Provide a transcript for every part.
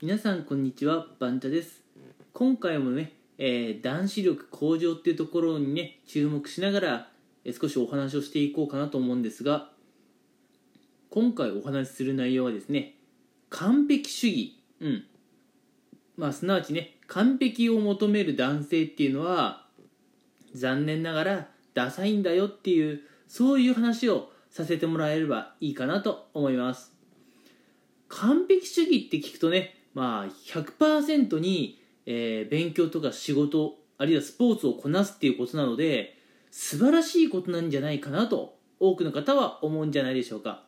皆さんこんにちはバンタです。今回もね、えー男子力向上っていうところにね注目しながら、えー少しお話をしていこうかなと思うんですが今回お話しする内容はですね完璧主義。うん。まあすなわちね完璧を求める男性っていうのは残念ながらダサいんだよっていうそういう話をさせてもらえればいいかなと思います。完璧主義って聞くとねまあ100%に、えー勉強とか仕事あるいはスポーツをこなすっていうことなので素晴らしいことなんじゃないかなと多くの方は思うんじゃないでしょうか。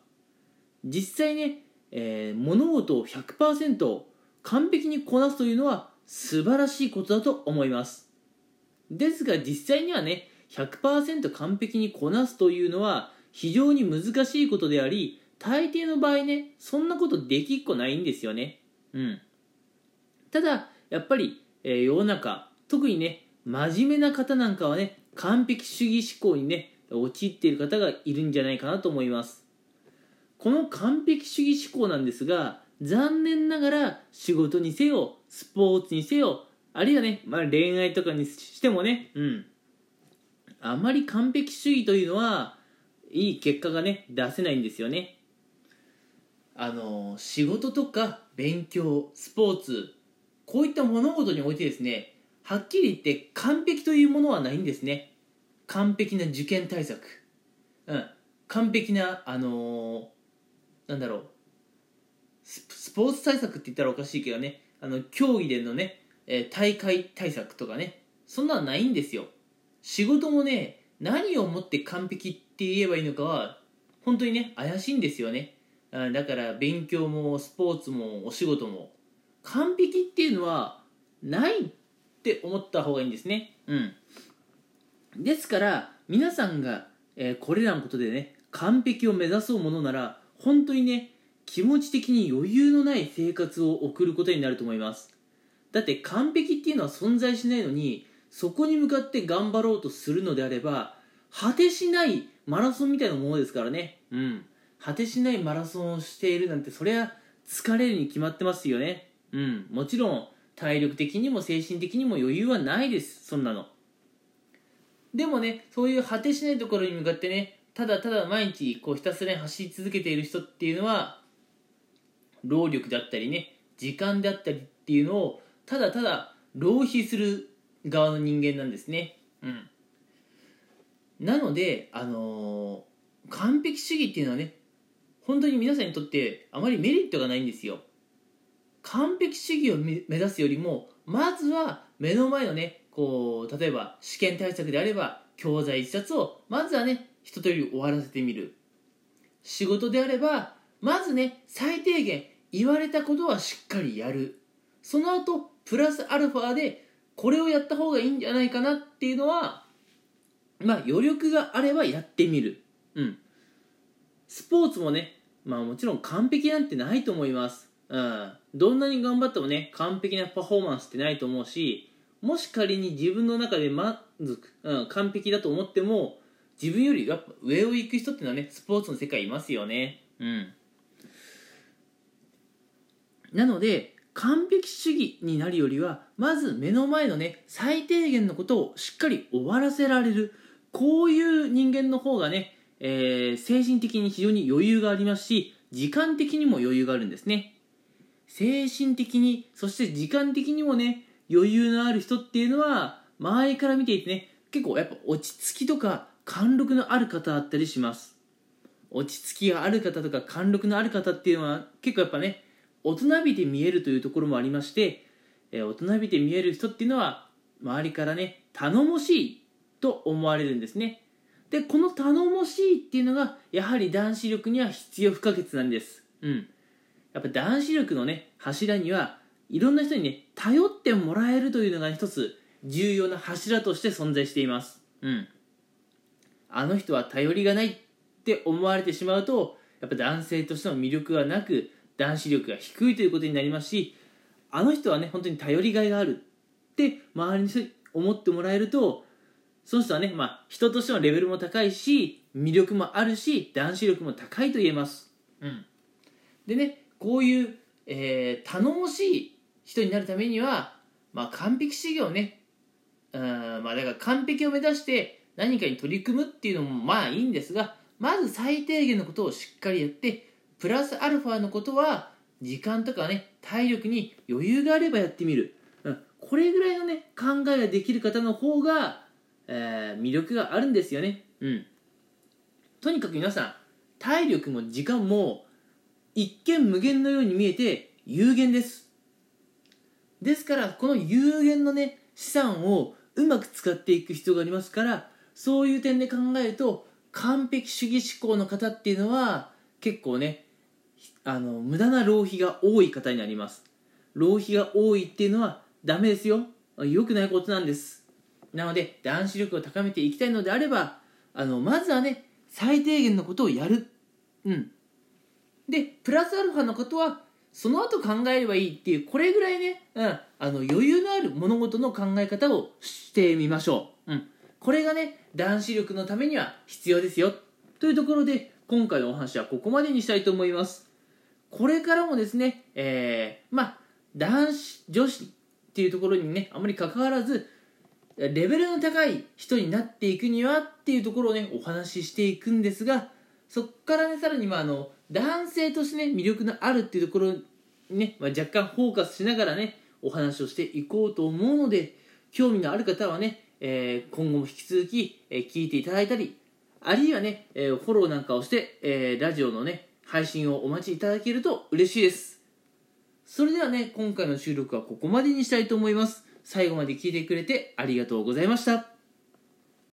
実際ね、えー物事を100%完璧にこなすというのは素晴らしいことだと思います。ですが実際にはね100%完璧にこなすというのは非常に難しいことであり大抵の場合ねそんなことできっこないんですよね。うん。ただやっぱり、えー世の中特にね真面目な方なんかはね完璧主義思考にね陥っている方がいるんじゃないかなと思います。この完璧主義思考なんですが残念ながら仕事にせよスポーツにせよあるいはね、まあ、恋愛とかにしてもねうん。あまり完璧主義というのはいい結果がね出せないんですよね。あの仕事とか勉強スポーツこういった物事においてですねはっきり言って完璧というものはないんですね。完璧な受験対策、うん、完璧なあのなんだろう。スポーツ対策って言ったらおかしいけどね。あの競技でのね、え大会対策とかね。そんなのないんですよ。仕事もね何をもって完璧って言えばいいのかは本当にね怪しいんですよね。だから勉強もスポーツもお仕事も完璧っていうのはないって思った方がいいんですね。うん。ですから皆さんが、えーこれらのことでね完璧を目指そうものなら本当にね気持ち的に余裕のない生活を送ることになると思います。だって完璧っていうのは存在しないのにそこに向かって頑張ろうとするのであれば果てしないマラソンみたいなものですからね。うん。果てしないマラソンをしているなんてそりゃ疲れるに決まってますよねうん。もちろん体力的にも精神的にも余裕はないです。そんなの。でもねそういう果てしないところに向かってねただただ毎日こうひたすらに走り続けている人っていうのは労力だったりね時間であったりっていうのをただただ浪費する側の人間なんですね。うん。なのであのー完璧主義っていうのはね本当に皆さんにとってあまりメリットがないんですよ完璧主義を目指すよりもまずは目の前のねこう例えば試験対策であれば教材一冊をまずはね一通り終わらせてみる。仕事であればまずね最低限言われたことはしっかりやる。その後プラスアルファでこれをやった方がいいんじゃないかなっていうのはまあ余力があればやってみる。うん。スポーツもねまあもちろん完璧なんてないと思います。うん。どんなに頑張ってもね完璧なパフォーマンスってないと思うしもし仮に自分の中で満足、うん、完璧だと思っても自分よりやっぱ上を行く人っていうのはねスポーツの世界いますよね。うん。なので完璧主義になるよりはまず目の前のね最低限のことをしっかり終わらせられるこういう人間の方がね、えー精神的に非常に余裕がありますし時間的にも余裕があるんですね。精神的にそして時間的にもね余裕のある人っていうのは周りから見ていてね結構やっぱ落ち着きとか貫禄のある方だったりします。落ち着きがある方とか貫禄のある方っていうのは結構やっぱね大人びて見えるというところもありまして、えー大人びて見える人っていうのは周りからね頼もしいと思われるんですね。でこの頼もしいっていうのがやはり男子力には必要不可欠なんです。うん。やっぱ男子力のね柱にはいろんな人にね頼ってもらえるというのが一つ重要な柱として存在しています。うん。あの人は頼りがないって思われてしまうとやっぱ男性としての魅力がなく男子力が低いということになりますしあの人はね本当に頼りがいがあるって周りに人に思ってもらえるとその人はね、まあ、人としてのレベルも高いし魅力もあるし男子力も高いと言えます、うん、でねこういうえー、頼もしい人になるためには、まあ、完璧主義をねうんまあだから完璧を目指して何かに取り組むっていうのもまあいいんですがまず最低限のことをしっかりやってプラスアルファのことは時間とかね体力に余裕があればやってみる、うん、これぐらいのね考えができる方の方が、えー、魅力があるんですよね。うん。とにかく皆さん体力も時間も一見無限のように見えて有限です。ですからこの有限のね資産をうまく使っていく必要がありますからそういう点で考えると完璧主義思考の方っていうのは結構ねあの無駄な浪費が多い方になります。浪費が多いっていうのはダメですよ。良くないことなんです。なので男子力を高めていきたいのであればあのまずはね最低限のことをやる。うん。でプラスアルファのことはその後考えればいいっていうこれぐらいね、うん、あの余裕のある物事の考え方をしてみましょう、うん、これがね男子力のためには必要ですよ。というところで今回のお話はここまでにしたいと思います。これからもですね、えー、まあ男子女子っていうところにねあまり関わらずレベルの高い人になっていくにはっていうところをねお話ししていくんですがそっからねさらにまああの男性としてね魅力のあるっていうところにね、まあ、若干フォーカスしながらねお話をしていこうと思うので興味のある方はね、えー、今後も引き続き、えー、聞いていただいたりあるいはね、えー、フォローなんかをして、えラジオのね配信をお待ちいただけると嬉しいです。それではね今回の収録はここまでにしたいと思います。最後まで聞いてくれてありがとうございました。